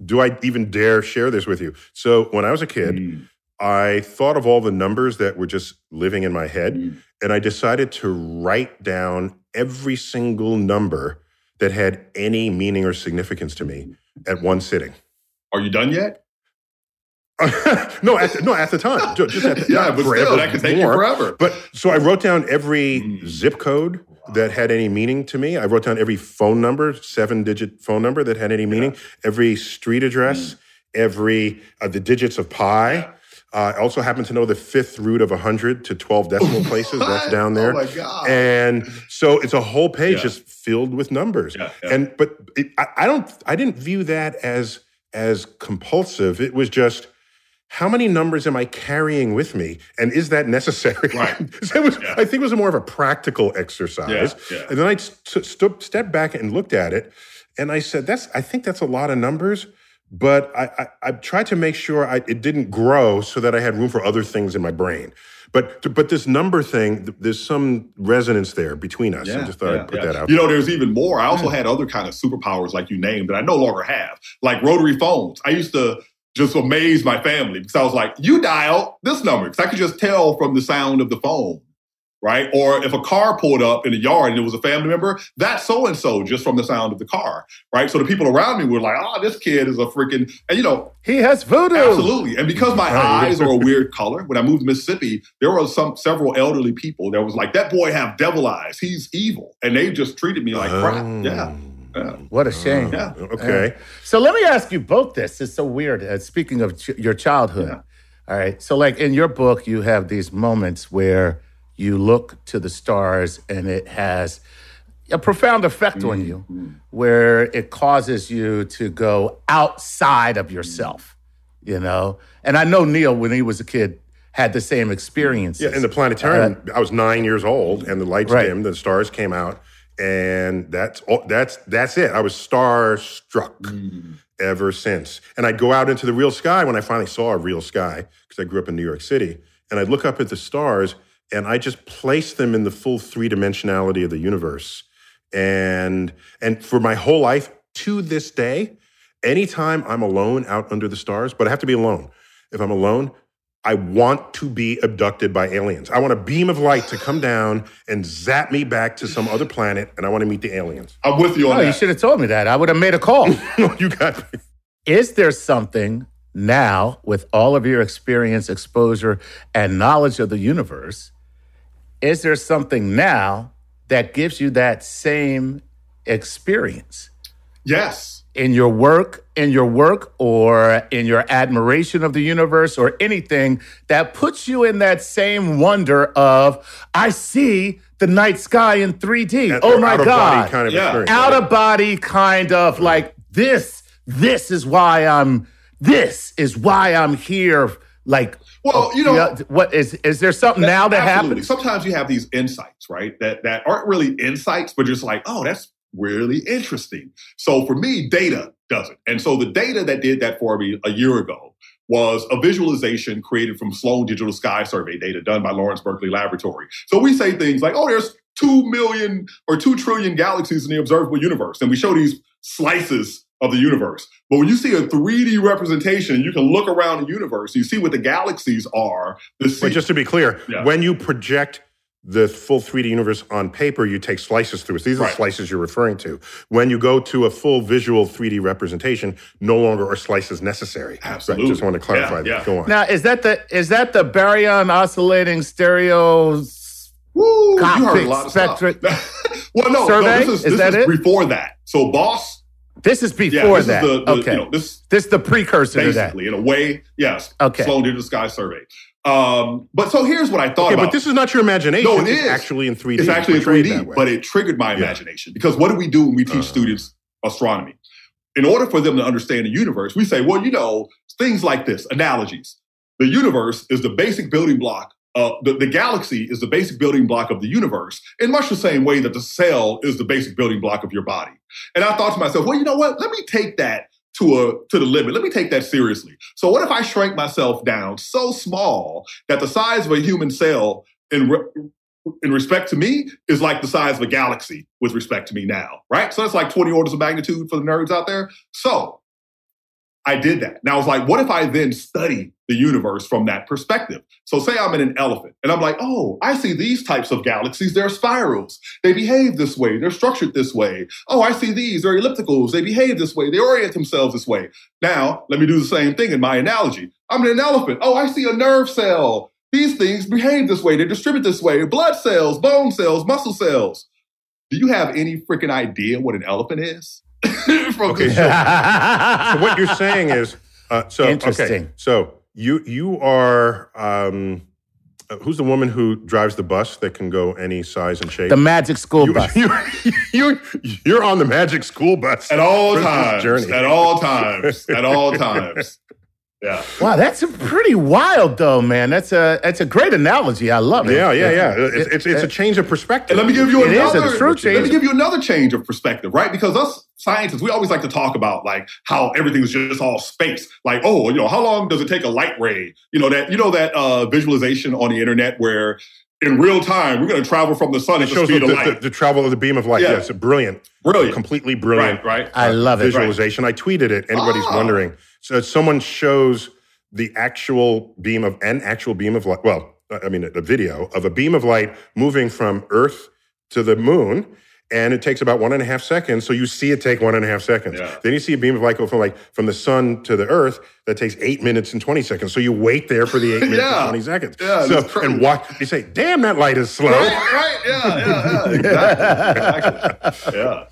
do I even dare share this with you? So when I was a kid, Mm. I thought of all the numbers that were just living in my head, Mm. and I decided to write down every single number that had any meaning or significance to me at one sitting. Are you done yet? no, at the, no, at the time, ju- just at the, Yeah, but still, that could take you forever. But so I wrote down every Mm. zip code that had any meaning to me. I wrote down every phone number, seven digit phone number that had any meaning, every street address, every uh, the digits of pi. Uh, I also happen to know the fifth root of 100 to 12 decimal places. That's down there. Oh my God. And so it's a whole page Yeah. just filled with numbers. Yeah, yeah. And but it, I, I don't I didn't view that as as compulsive. It was just how many numbers am I carrying with me, and is that necessary? Right. it was, Yeah. I think it was more of a practical exercise. Yeah, yeah. And then I st- st- stepped back and looked at it, and I said, "That's I think that's a lot of numbers." But I, I, I tried to make sure I, it didn't grow so that I had room for other things in my brain. But but this number thing, there's some resonance there between us. I just thought yeah, I'd put yeah. that out. You know, there's even more. I also had other kind of superpowers like you named that I no longer have, like rotary phones. I used to just amaze my family because I was like, you dial this number. Because I could just tell from the sound of the phone, right? Or if a car pulled up in the yard and it was a family member, that's so and so just from the sound of the car, right? So the people around me were like, oh, this kid is a freaking, and you know, He has voodoo. Absolutely. And because my eyes are a weird color, when I moved to Mississippi, there were some several elderly people that was like, that boy have devil eyes. He's evil. And they just treated me like crap. Oh. Yeah. Yeah. What a shame. Yeah. Okay. So let me ask you both this. It's so weird. Uh, speaking of ch- your childhood, Yeah. all right. So, like in your book, you have these moments where you look to the stars and it has a profound effect on you, where it causes you to go outside of yourself, you know? And I know Neil, when he was a kid, had the same experiences. Yeah, in the planetarium, I was nine years old, and the lights Uh, Right. dimmed, the stars came out, and that's all, that's that's it. I was starstruck Mm. ever since. And I'd go out into the real sky when I finally saw a real sky, because I grew up in New York City, and I'd look up at the stars, and I just place them in the full three dimensionality of the universe. And and for my whole life to this day, anytime I'm alone out under the stars, but I have to be alone. If I'm alone, I want to be abducted by aliens. I want a beam of light to come down and zap me back to some other planet, and I want to meet the aliens. I'm with you on Oh, you should have told me that. I would have made a call. you got me. Is there something now, with all of your experience, exposure, and knowledge of the universe, is there something now that gives you that same experience Yes. In your work, in your work, or in your admiration of the universe, or anything that puts you in that same wonder of, I see the night sky in 3D. oh my out-of-body God kind of Yeah. experience. out of body kind of mm-hmm. like this this is why i'm this is why i'm here like Well, oh, you know- yeah, what is is there something now that Absolutely. happens Sometimes you have these insights, right? That that aren't really insights, but just like, oh, that's really interesting. So for me, data does it. And so the data that did that for me a year ago was a visualization created from Sloan Digital Sky Survey data done by Lawrence Berkeley Laboratory. So we say things like, oh, there's 2 million or 2 trillion galaxies in the observable universe. And we show these slices of the universe. But when you see a 3D representation, you can look around the universe, you see what the galaxies are. Just to be clear, Yeah. when you project the full 3D universe on paper, you take slices through it. These are Right. the slices you're referring to. When you go to a full visual 3D representation, no longer are slices necessary. Absolutely. Right, just want to clarify Yeah, that. yeah. Go on. now is that the is that the baryon oscillating stereo Woo, you Cockpit heard a lot of spectrum- stuff. well, no, Survey? no, this is, Is this that is it? before that. So, boss, this is yeah, before this that is the, the okay you know, this this is the precursor to that basically in a way, yes. Okay. Sloan Digital Sky Survey. Um, but so here's what I thought Okay, about. but this is not your imagination. No, it it's is. actually in 3D. It's actually in 3D, but it triggered my Yeah. imagination because what do we do when we teach Uh-huh. students astronomy? In order for them to understand the universe, we say, well, you know, things like this, analogies. The universe is the basic building block. Uh, the, the galaxy is the basic building block of the universe, in much the same way that the cell is the basic building block of your body. And I thought to myself, well, you know what? Let me take that to a to the limit. Let me take that seriously. So what if I shrank myself down so small that the size of a human cell in re- in respect to me is like the size of a galaxy with respect to me now, right? So that's like 20 orders of magnitude for the nerds out there. So I did that. Now I was like, what if I then study the universe from that perspective? So say I'm in an elephant and I'm like, oh, I see these types of galaxies. They're spirals. They behave this way. They're structured this way. Oh, I see these. They're ellipticals. They behave this way. They orient themselves this way. Now, let me do the same thing in my analogy. I'm in an elephant. Oh, I see a nerve cell. These things behave this way. They distribute this way. Blood cells, bone cells, muscle cells. Do you have any freaking idea what an elephant is? From Okay, this- so, so what you're saying is uh, so okay. Interesting. So you you are um, who's the woman who drives the bus that can go any size and shape? the magic school you, bus. You, you, you're on the magic school bus at all times. journey. At all times. At all times. Yeah. Wow, that's a pretty wild though, man. That's a that's a great analogy. I love it. Yeah, yeah, yeah. It's, it's, it's a change of perspective. And let me give you another. It is another. a true change. let me give you another change of perspective, right? Because us scientists, we always like to talk about like how everything is just all space. Like, oh, you know, how long does it take a light ray? You know that you know that uh, visualization on the internet where in real time we're going to travel from the sun It at the shows the, speed of light. the travel of the beam of light. Yeah. Yes, brilliant, Brilliant. completely brilliant. right, right. I love it. visualization. I tweeted it. Anybody's Ah. wondering. So someone shows the actual beam of an actual beam of light. Well, I mean, a video of a beam of light moving from Earth to the moon. And it takes about one and a half seconds. So you see it take one and a half seconds. Yeah. Then you see a beam of light go from like from the sun to the earth. That takes eight minutes and 20 seconds. So you wait there for the eight minutes Yeah. and 20 seconds. Yeah, so, crazy. and watch, you say, damn, that light is slow. Right, right, yeah, yeah, yeah, exactly, exactly. yeah.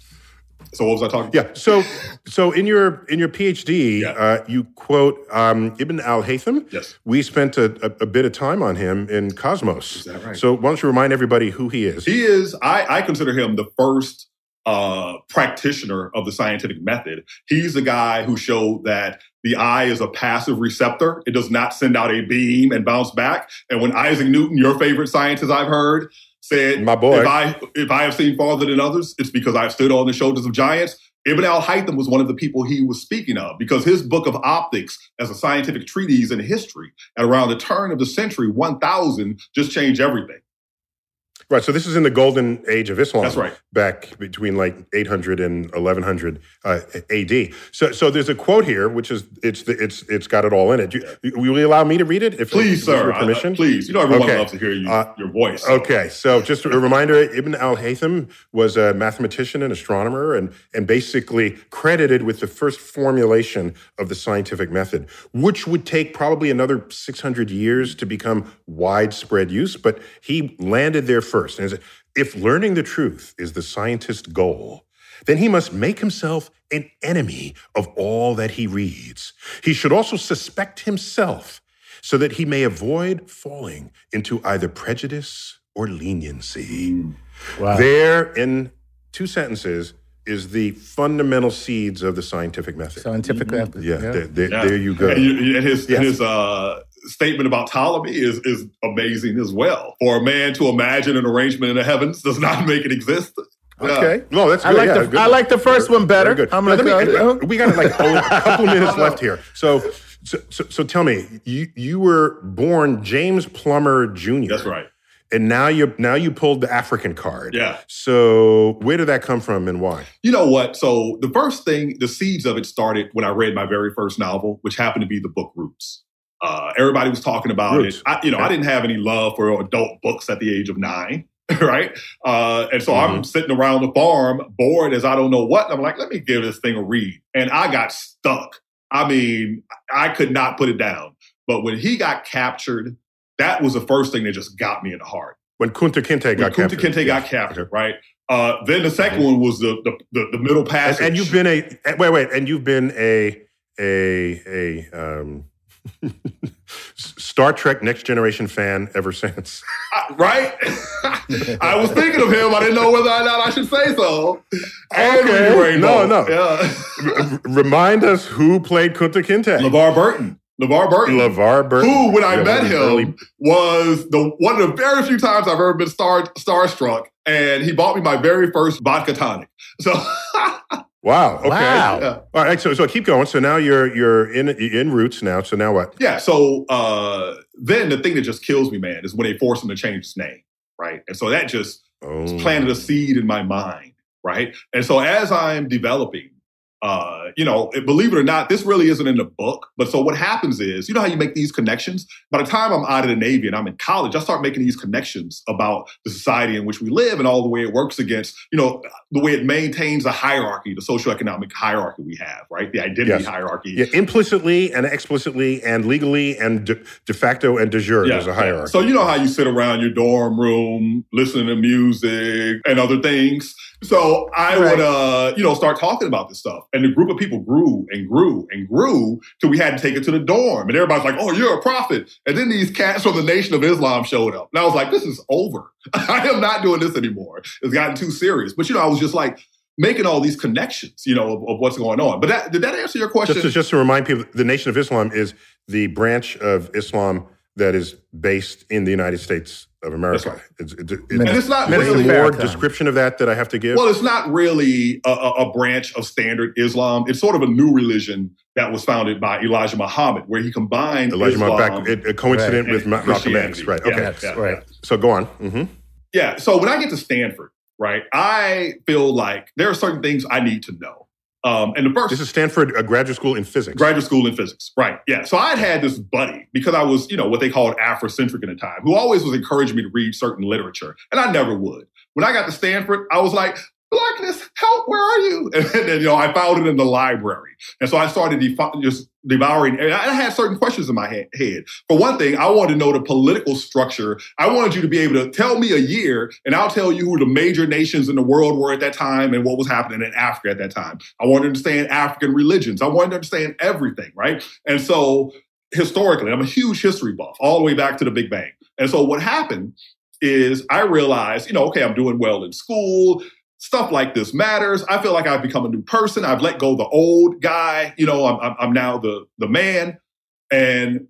So what was I talking? Yeah. So, so in your in your PhD, Yeah. uh, you quote um, Ibn al Haytham. Yes. We spent a, a, a bit of time on him in Cosmos. Is that right? So, why don't you remind everybody who he is? He is, I, I consider him the first uh, practitioner of the scientific method. He's the guy who showed that the eye is a passive receptor. It does not send out a beam and bounce back. And when Isaac Newton, your favorite scientist I've heard, said, My boy. if I if I have seen farther than others, it's because I've stood on the shoulders of giants. Ibn al-Haytham was one of the people he was speaking of because his book of optics as a scientific treatise in history at around the turn of the century 1000 just changed everything. Right. So this is in the golden age of Islam. That's right. Back between like 800 and 1100 uh, AD. So, so there's a quote here, which is it's the, it's it's got it all in it. You, will you allow me to read it? If Please, sir. your permission. I- please. You know everyone Okay. loves to hear you, Uh, your voice. Okay, so just a reminder: Ibn al-Haytham was a mathematician and astronomer, and and basically credited with the first formulation of the scientific method, which would take probably another 600 years to become widespread use. But he landed there first. And if learning the truth is the scientist's goal, then he must make himself an enemy of all that he reads. He should also suspect himself so that he may avoid falling into either prejudice or leniency. Wow. There, in two sentences, is the fundamental seeds of the scientific method. Scientific method. yeah, There, there- Yeah. there you go. And, you- and his, Yes. and his uh, statement about Ptolemy is, is amazing as well. For a man to imagine an arrangement in the heavens does not make it exist. Yeah. Okay. No, that's I good. like yeah, the good. I like the first one better. Very good. I'm gonna let me- we got like a couple minutes left here. So, so, so, so tell me, you you were born James Plummer Jr. That's right. And now you now you pulled the African card. Yeah. So where did that come from and why? You know what? So the first thing, the seeds of it started when I read my very first novel, which happened to be the book Roots. Uh, everybody was talking about Roots. it. I, you know, I didn't have any love for adult books at the age of nine, right? Uh, and so Mm-hmm. I'm sitting around the farm, bored as I don't know what. And I'm like, let me give this thing a read. And I got stuck. I mean, I could not put it down. But when he got captured, that was the first thing that just got me in the heart. When Kunta Kinte When got Kunta captured. Kinte got captured, right? Uh, then the 2nd one was the the, the, the middle And, passage. and you've been a wait wait and you've been a a a um, Star Trek Next Generation fan ever since. Uh, right? I was thinking of him. I didn't know whether or not I should say so. And Okay. No, no. Yeah. Remind us who played Kunta Kinte. LeVar Burton. LeVar Burton. LeVar Burton. Who, when I Yeah, met him, early- was the one of the very few times I've ever been star starstruck, and he bought me my very first vodka tonic. So, wow. Okay. Wow. yeah. All right. So, so keep going. So now you're you're in in roots now. So now what? yeah. So uh, then the thing that just kills me, man, is when they force him to change his name, right? And so that just Oh. planted a seed in my mind, right? And so as I'm developing, uh, you know, believe it or not, this really isn't in the book. But so what happens is, you know how you make these connections? By the time I'm out of the Navy and I'm in college, I start making these connections about the society in which we live and all the way it works against, you know, the way it maintains the hierarchy, the socioeconomic hierarchy we have, right? The identity Yes. hierarchy. Yeah, implicitly and explicitly and legally and de, de facto and de jure. There's a hierarchy. So you know how you sit around your dorm room listening to music and other things. So I Right. would, uh, you know, start talking about this stuff, and the group of people grew and grew and grew till we had to take it to the dorm, and everybody's like, "Oh, you're a prophet." And then these cats from the Nation of Islam showed up, and I was like, "This is over. I am not doing this anymore. It's gotten too serious." But you know, I was just like making all these connections, you know, of, of what's going on. But that, did that answer your question? just to, just to remind people, the Nation of Islam is the branch of Islam that is based in the United States of America. right. It's, it's, it's, and it's not really more Farrakhan. description of that that I have to give. Well, it's not really a, a, a branch of standard Islam. It's sort of a new religion that was founded by Elijah Muhammad, where he combined Elijah Islam Muhammad, back, it, it coincident and with Ma- Malcolm X, right? Okay, That's yeah, right. so go on. hmm Yeah. So when I get to Stanford, right, I feel like there are certain things I need to know. Um, and the first This is Stanford a graduate school in physics. graduate school in physics. Right. Yeah. So I'd had this buddy because I was, you know, what they called Afrocentric in the time, who always was encouraging me to read certain literature. And I never would. When I got to Stanford, I was like, Help, where are you? And then, you know, I found it in the library. And so I started just devouring, and I had certain questions in my he- head. For one thing, I wanted to know the political structure. I wanted you to be able to tell me a year, and I'll tell you who the major nations in the world were at that time and what was happening in Africa at that time. I wanted to understand African religions. I wanted to understand everything, right? And so historically, I'm a huge history buff, all the way back to the Big Bang. And so what happened is I realized, you know, okay, I'm doing well in school. Stuff like this matters. I feel like I've become a new person. I've let go the old guy. You know, I'm, I'm, now the the man, and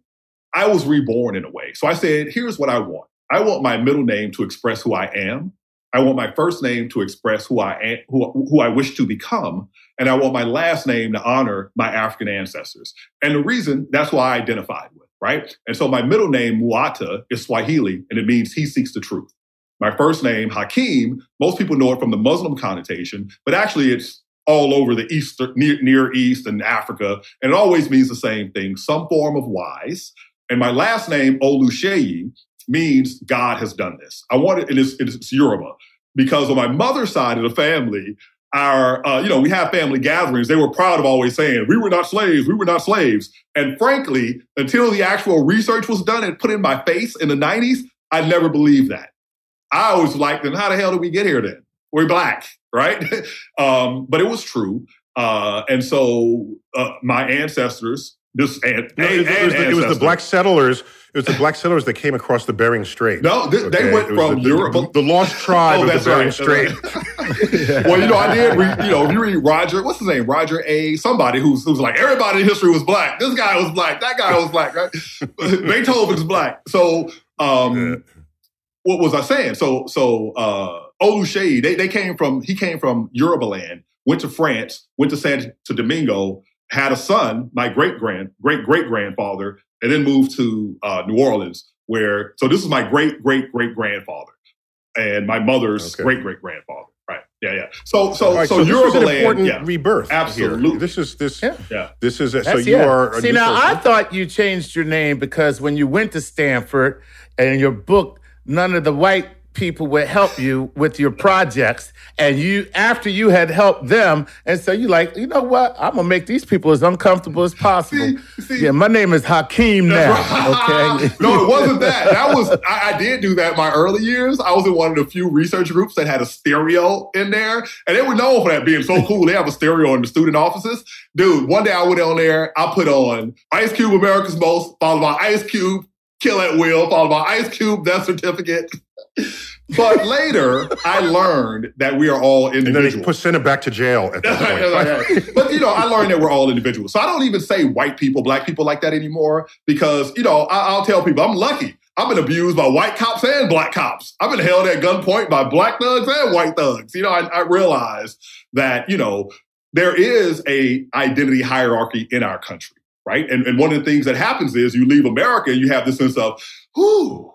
I was reborn in a way. So I said, here's what I want. I want my middle name to express who I am. I want my first name to express who I am, who, who I wish to become, and I want my last name to honor my African ancestors. And the reason that's why I identified with, right? And so my middle name Muata is Swahili, and it means he seeks the truth. My first name Hakeem, most people know it from the Muslim connotation, but actually it's all over the East, near, near East and Africa, and it always means the same thing: some form of wise. And my last name Oluseyi means God has done this. I want it, and it's, it's Yoruba because on my mother's side of the family, our, uh, you know, we have family gatherings. They were proud of always saying, we were not slaves, we were not slaves. And frankly, until the actual research was done and put in my face in the 90s, I never believed that. I always like, then how the hell did we get here then? We're black, right? um, but it was true. Uh, and so uh, my ancestors, this and, No, it, was- the, it was the black settlers. It was the black settlers that came across the Bering Strait. No, th- they went from the, Europe. the, the lost tribe Oh, of the Bering right. Strait. well, you know, I did read, you know, if you read Roger, what's his name? Roger A. Somebody who's who's like, everybody in history was black. This guy was black. That guy was black, right? Beethoven's black. So um what was I saying? So so uh Oluseyi, they they came from he came from Yoruba land, went to France, went to Santo Domingo, had a son, my great grand great great grandfather, and then moved to uh, New Orleans, where so this is my great great great grandfather, and my mother's Okay. great great grandfather. Right? Yeah, yeah. So so All right, so, this was Yoruba an land, important yeah, rebirth. here. Absolutely. This is this. Yeah. yeah. This is a, so you yeah. are. a See new now, I thought you changed your name because when you went to Stanford and your book, none of the white people would help you with your projects, and you after you had helped them, and so you like, you know what? I'm gonna make these people as uncomfortable as possible. See- see- yeah, my name is Hakeem now. Okay. no, it wasn't that. That was I, I did do that in my early years. I was in one of the few research groups that had a stereo in there, and they were known for that being so cool. They have a stereo in the student offices. Dude, one day I went on there. I put on Ice Cube, America's Most, followed by Ice Cube, kill at will, followed by Ice Cube death certificate. but later, I learned that we are all And then individuals. put, send him back to jail at that point. but you know, I learned that we're all individuals. So I don't even say white people, black people like that anymore because you know I, I'll tell people I'm lucky. I've been abused by white cops and black cops. I've been held at gunpoint by black thugs and white thugs. You know, I, I realize that you know there is a identity hierarchy in our country, right? And, and one of the things that happens is you leave America and you have this sense of, whoo,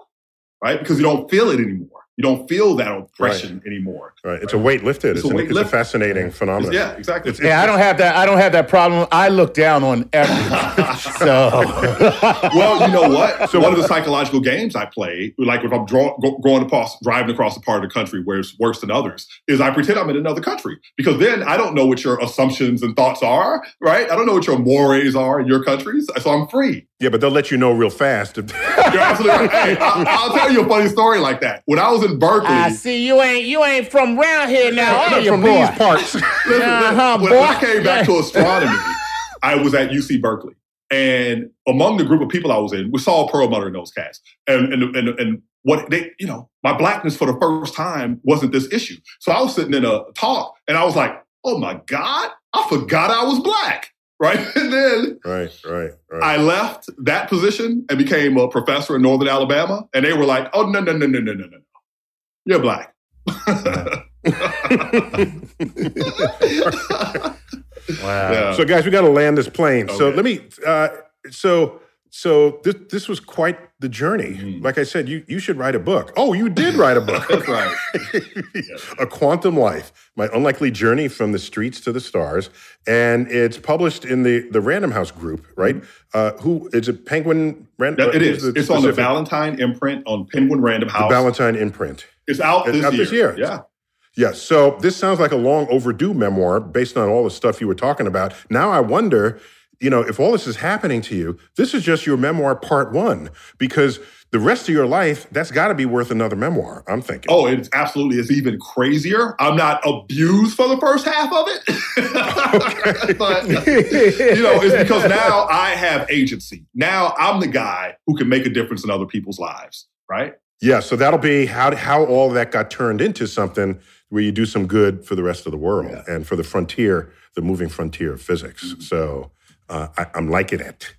right? Because you don't feel it anymore. You don't feel that oppression anymore. Right. It's a weight lifted. It's It's, a an- weight it's a fascinating phenomenon. Yeah, exactly. It's- Yeah, I don't have that. I don't have that problem. I look down on everyone. so well, you know what? So one of the psychological games I play, like if I'm draw, go, going across, driving across a part of the country where it's worse than others, is I pretend I'm in another country because then I don't know what your assumptions and thoughts are, right? I don't know what your mores are in your countries, so I'm free. Yeah, but they'll let you know real fast. You're absolutely right. Hey, I, I'll tell you a funny story like that. When I was in Berkeley, I see you ain't you ain't from round here now, are you, from boy? these parts. Listen, listen, Uh-huh, when, when I came back to astronomy, I was at UC Berkeley. And among the group of people I was in, we saw Perlmutter in those cats. And, and, and, and what they, you know, my blackness for the first time wasn't this issue. So I was sitting in a talk and I was like, oh my God, I forgot I was black. Right. And then right, right, right. I left that position and became a professor in Northern Alabama. And they were like, oh, no, no, no, no, no, no, no. You're black. Wow. Yeah. So, guys, we got to land this plane. So, let me. Uh, so, so this this was quite the journey. Mhm. Like I said, you you should write a book. Oh, you did write a book. That's right. a Quantum Life: My Unlikely Journey from the Streets to the Stars, and it's published in the the Random House group, right? Uh, who is it? Penguin? Ran- Yeah, uh, it who's is. the It's on the Ballantine imprint on Penguin Random House. the Ballantine imprint. It's out It's this out year. this year. Yeah. Yes. So this sounds like a long overdue memoir based on all the stuff you were talking about. Now I wonder, you know, if all this is happening to you, this is just your memoir part one, because the rest of your life, that's got to be worth another memoir. I'm thinking. Oh, it's absolutely. It's even crazier. I'm not abused for the first half of it, but you know, it's because now I have agency. Now I'm the guy who can make a difference in other people's lives. Right? Yeah. So that'll be how how all that got turned into something where you do some good for the rest of the world Yeah. and for the frontier, the moving frontier of physics. So uh, I, I'm liking it,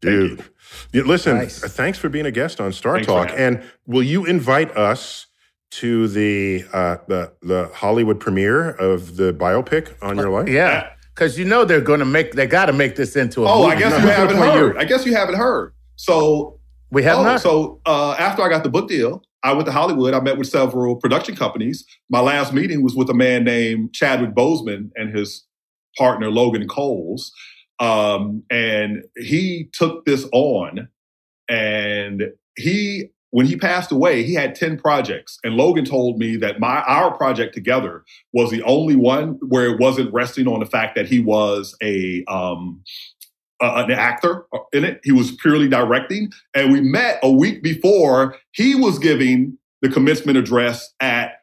dude. Yeah, listen, Nice. thanks for being a guest on Star Thanks Talk. And will you invite us to the uh, the the Hollywood premiere of the biopic on your life? Yeah, because you know they're going to make. They got to make this into a. Oh, movie. I guess you haven't heard. I guess you haven't heard. So we have oh, not. So uh, after I got the book deal, I went to Hollywood. I met with several production companies. My last meeting was with a man named Chadwick Boseman and his partner Logan Coles, um, and he took this on. And he, when he passed away, he had ten projects. And Logan told me that my our project together was the only one where it wasn't resting on the fact that he was a um, uh, an actor in it. He was purely directing. And we met a week before he was giving the commencement address at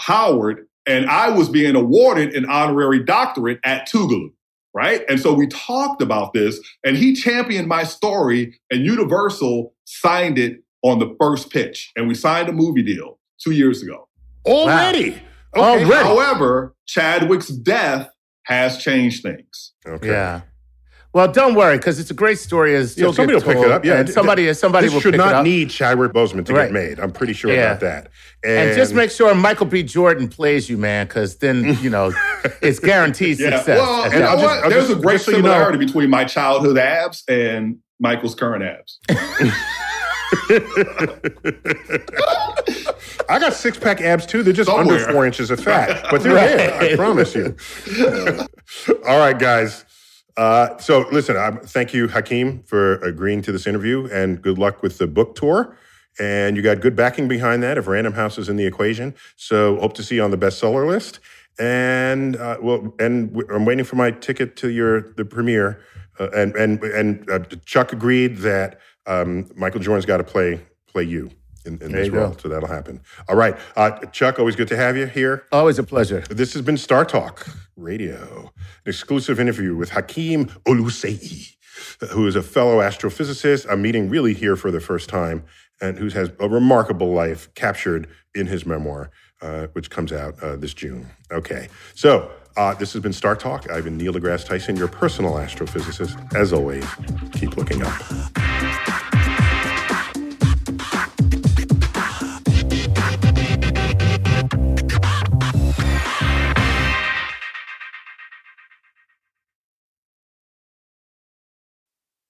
Howard, and I was being awarded an honorary doctorate at Tougaloo. Right. And so we talked about this, and he championed my story, and Universal signed it on the first pitch. And we signed a movie deal two years ago. Already. Already. However, Chadwick's death has changed things. Okay. Yeah. Well, don't worry, because it's a great story. As Yeah, somebody will pick it up. Yeah, and somebody, somebody this will should pick not it up. need Chadwick Boseman to Right. get made. I'm pretty sure Yeah. about that. and just make sure Michael B. Jordan plays you, man, because then you know it's guaranteed Yeah. success. Well, at you know I'll what? just- I'll There's just- a great just so you know- similarity between my childhood abs and Michael's current abs. I got six pack abs too. They're just Somewhere. under four inches of fat, but they're there. I promise you. All right, guys. Uh, so listen, I, thank you, Hakeem, for agreeing to this interview, and good luck with the book tour. And you got good backing behind that if Random House is in the equation. So hope to see you on the bestseller list. And uh, well, and w- I'm waiting for my ticket to your the premiere. Uh, and and and uh, Chuck agreed that um, Michael Jordan's got to play play you in, in this you go. so that'll happen. All right, uh, Chuck, always good to have you here. Always a pleasure. This has been Star Talk Radio, an exclusive interview with Hakeem Oluseyi. who is a fellow astrophysicist. I'm meeting really here for the first time and who has a remarkable life captured in his memoir, uh, which comes out uh, this June. Okay, so uh, this has been Star Talk. I've been Neil deGrasse Tyson, your personal astrophysicist. As always, keep looking up.